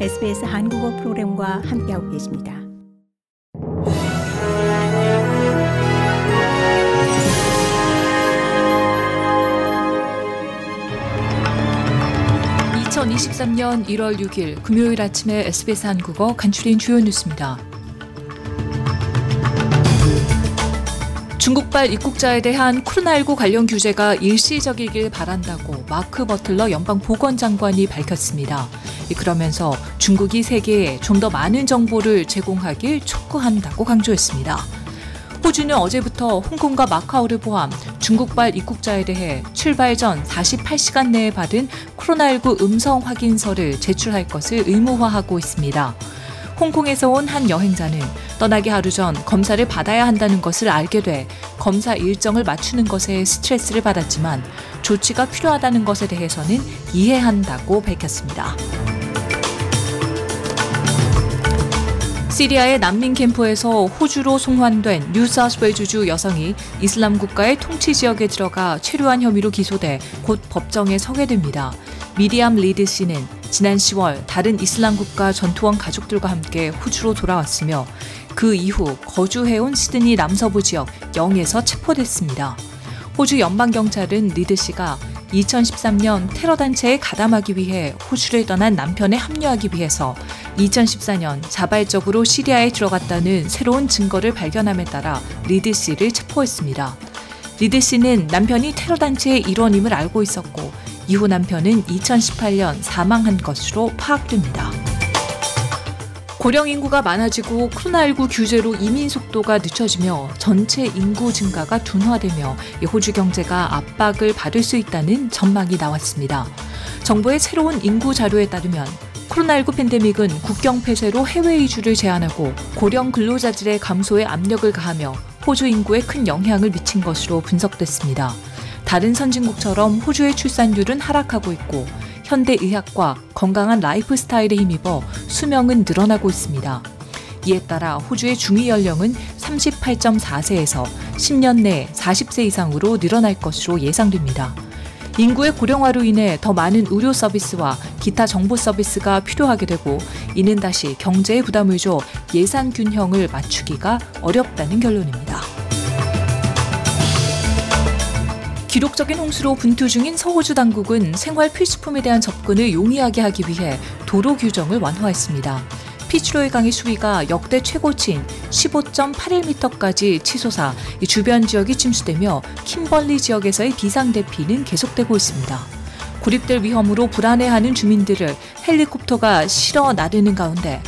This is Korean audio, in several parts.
SBS 한국어 프로그램과 함께하고 계십니다. (2023년 1월 6일) 금요일 아침에 SBS 한국어 간추린 주요 뉴스입니다. 중국발 입국자에 대한 코로나19 관련 규제가 일시적이길 바란다고 마크 버틀러 연방 보건장관이 밝혔습니다. 그러면서 중국이 세계에 좀 더 많은 정보를 제공하길 촉구한다고 강조했습니다. 호주는 어제부터 홍콩과 마카오를 포함 중국발 입국자에 대해 출발 전 48시간 내에 받은 코로나19 음성 확인서를 제출할 것을 의무화하고 있습니다. 홍콩에서 온 한 여행자는 떠나기 하루 전 검사를 받아야 한다는 것을 알게 돼 검사 일정을 맞추는 것에 스트레스를 받았지만 조치가 필요하다는 것에 대해서는 이해한다고 밝혔습니다. 시리아의 난민 캠프에서 호주로 송환된 뉴사우스웨일즈주 여성이 이슬람 국가의 통치 지역에 들어가 체류한 혐의로 기소돼 곧 법정에 서게 됩니다. 미리암 리드 씨는 지난 10월 다른 이슬람 국가 전투원 가족들과 함께 호주로 돌아왔으며 그 이후 거주해온 시드니 남서부 지역 영에서 체포됐습니다. 호주 연방경찰은 리드 씨가 2013년 테러 단체에 가담하기 위해 호주를 떠난 남편에 합류하기 위해서 2014년 자발적으로 시리아에 들어갔다는 새로운 증거를 발견함에 따라 리드 씨를 체포했습니다. 리드 씨는 남편이 테러 단체의 일원임을 알고 있었고 이후 남편은 2018년 사망한 것으로 파악됩니다. 고령 인구가 많아지고 코로나19 규제로 이민 속도가 늦춰지며 전체 인구 증가가 둔화되며 호주 경제가 압박을 받을 수 있다는 전망이 나왔습니다. 정부의 새로운 인구 자료에 따르면 코로나19 팬데믹은 국경 폐쇄로 해외 이주를 제한하고 고령 근로자들의 감소에 압력을 가하며 호주 인구에 큰 영향을 미친 것으로 분석됐습니다. 다른 선진국처럼 호주의 출산율은 하락하고 있고 현대 의학과 건강한 라이프 스타일에 힘입어 수명은 늘어나고 있습니다. 이에 따라 호주의 중위 연령은 38.4세에서 10년 내 40세 이상으로 늘어날 것으로 예상됩니다. 인구의 고령화로 인해 더 많은 의료 서비스와 기타 정보 서비스가 필요하게 되고 이는 다시 경제에 부담을 줘 예산 균형을 맞추기가 어렵다는 결론입니다. 기록적인 홍수로 분투 중인 서호주 당국은 생활 필수품에 대한 접근을 용이하게 하기 위해 도로 규정을 완화했습니다. 피츠로이 강의 수위가 역대 최고치인 15.81m까지 치솟아 주변 지역이 침수되며 킴벌리 지역에서의 비상 대피는 계속되고 있습니다. 고립될 위험으로 불안해하는 주민들을 헬리콥터가 실어 나르는 가운데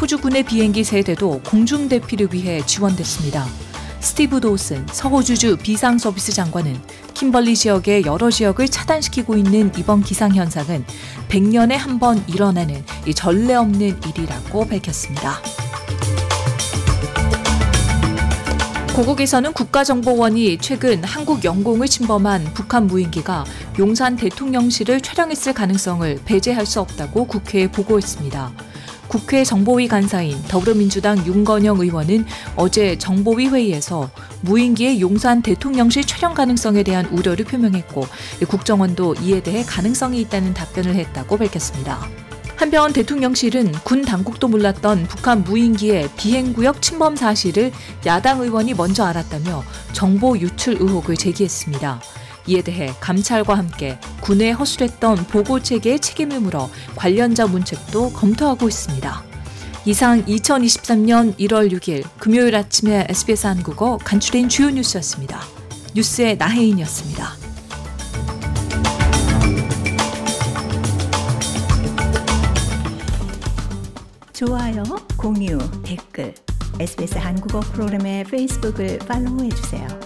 호주군의 비행기 세대도 공중 대피를 위해 지원됐습니다. 스티브 도슨 서호주주 비상서비스 장관은 킴벌리 지역의 여러 지역을 차단시키고 있는 이번 기상현상은 100년에 한 번 일어나는 이 전례 없는 일이라고 밝혔습니다. 고국에서는 국가정보원이 최근 한국 영공을 침범한 북한 무인기가 용산 대통령실을 촬영했을 가능성을 배제할 수 없다고 국회에 보고했습니다. 국회 정보위 간사인 더불어민주당 윤건영 의원은 어제 정보위 회의에서 무인기의 용산 대통령실 촬영 가능성에 대한 우려를 표명했고 국정원도 이에 대해 가능성이 있다는 답변을 했다고 밝혔습니다. 한편 대통령실은 군 당국도 몰랐던 북한 무인기의 비행구역 침범 사실을 야당 의원이 먼저 알았다며 정보 유출 의혹을 제기했습니다. 이에 대해 감찰과 함께 군에 허술했던 보고 체계의 책임을 물어 관련자 문책도 검토하고 있습니다. 이상 2023년 1월 6일 금요일 아침에 SBS 한국어 간추린 주요 뉴스였습니다. 뉴스의 나혜인이었습니다. 좋아요, 공유, 댓글, SBS 한국어 프로그램의 페이스북을 팔로우해 주세요.